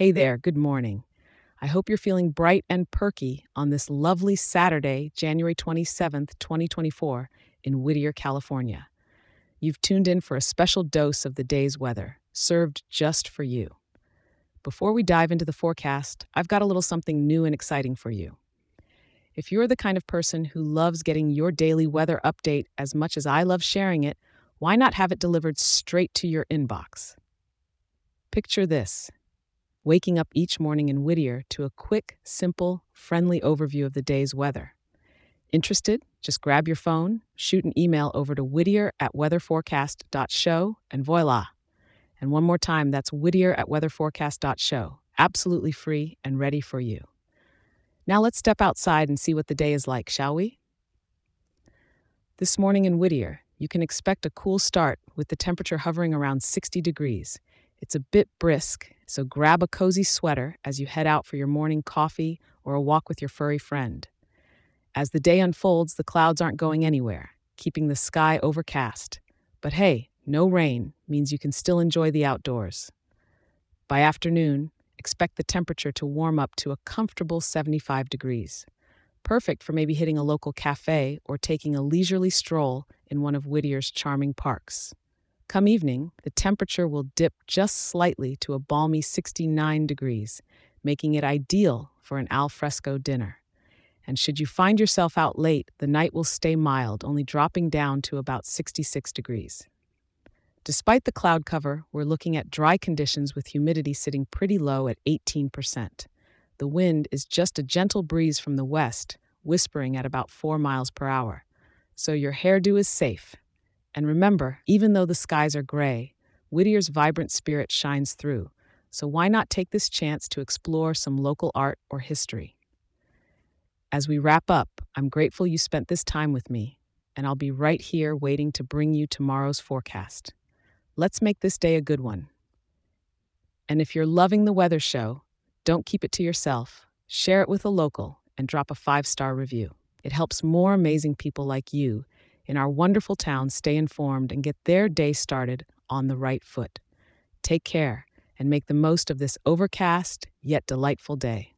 Hey there, good morning. I hope you're feeling bright and perky on this lovely Saturday, January 27th, 2024, in Whittier, California. You've tuned in for a special dose of the day's weather, served just for you. Before we dive into the forecast, I've got a little something new and exciting for you. If you're the kind of person who loves getting your daily weather update as much as I love sharing it, why not have it delivered straight to your inbox? Picture this waking up each morning in Whittier to a quick, simple, friendly overview of the day's weather. Interested? Just grab your phone, shoot an email over to whittier at weatherforecast.show, and voila. And one more time, that's whittier at weatherforecast.show. Absolutely free and ready for you. Now let's step outside and see what the day is like, shall we? This morning in Whittier, you can expect a cool start with the temperature hovering around 60 degrees. It's a bit brisk, so grab a cozy sweater as you head out for your morning coffee or a walk with your furry friend. As the day unfolds, the clouds aren't going anywhere, keeping the sky overcast. But hey, no rain means you can still enjoy the outdoors. By afternoon, expect the temperature to warm up to a comfortable 75 degrees. Perfect for maybe hitting a local cafe or taking a leisurely stroll in one of Whittier's charming parks. Come evening, the temperature will dip just slightly to a balmy 69 degrees, making it ideal for an al fresco dinner. And should you find yourself out late, the night will stay mild, only dropping down to about 66 degrees. Despite the cloud cover, we're looking at dry conditions with humidity sitting pretty low at 18%. The wind is just a gentle breeze from the west, whispering at about 4 miles per hour. So your hairdo is safe and remember, even though the skies are gray, Whittier's vibrant spirit shines through, so why not take this chance to explore some local art or history? As we wrap up, I'm grateful you spent this time with me, and I'll be right here waiting to bring you tomorrow's forecast. Let's make this day a good one. And if you're loving the weather show, don't keep it to yourself. Share it with a local and drop a five star review. It helps more amazing people like you in our wonderful town stay informed and get their day started on the right foot. Take care and make the most of this overcast yet delightful day.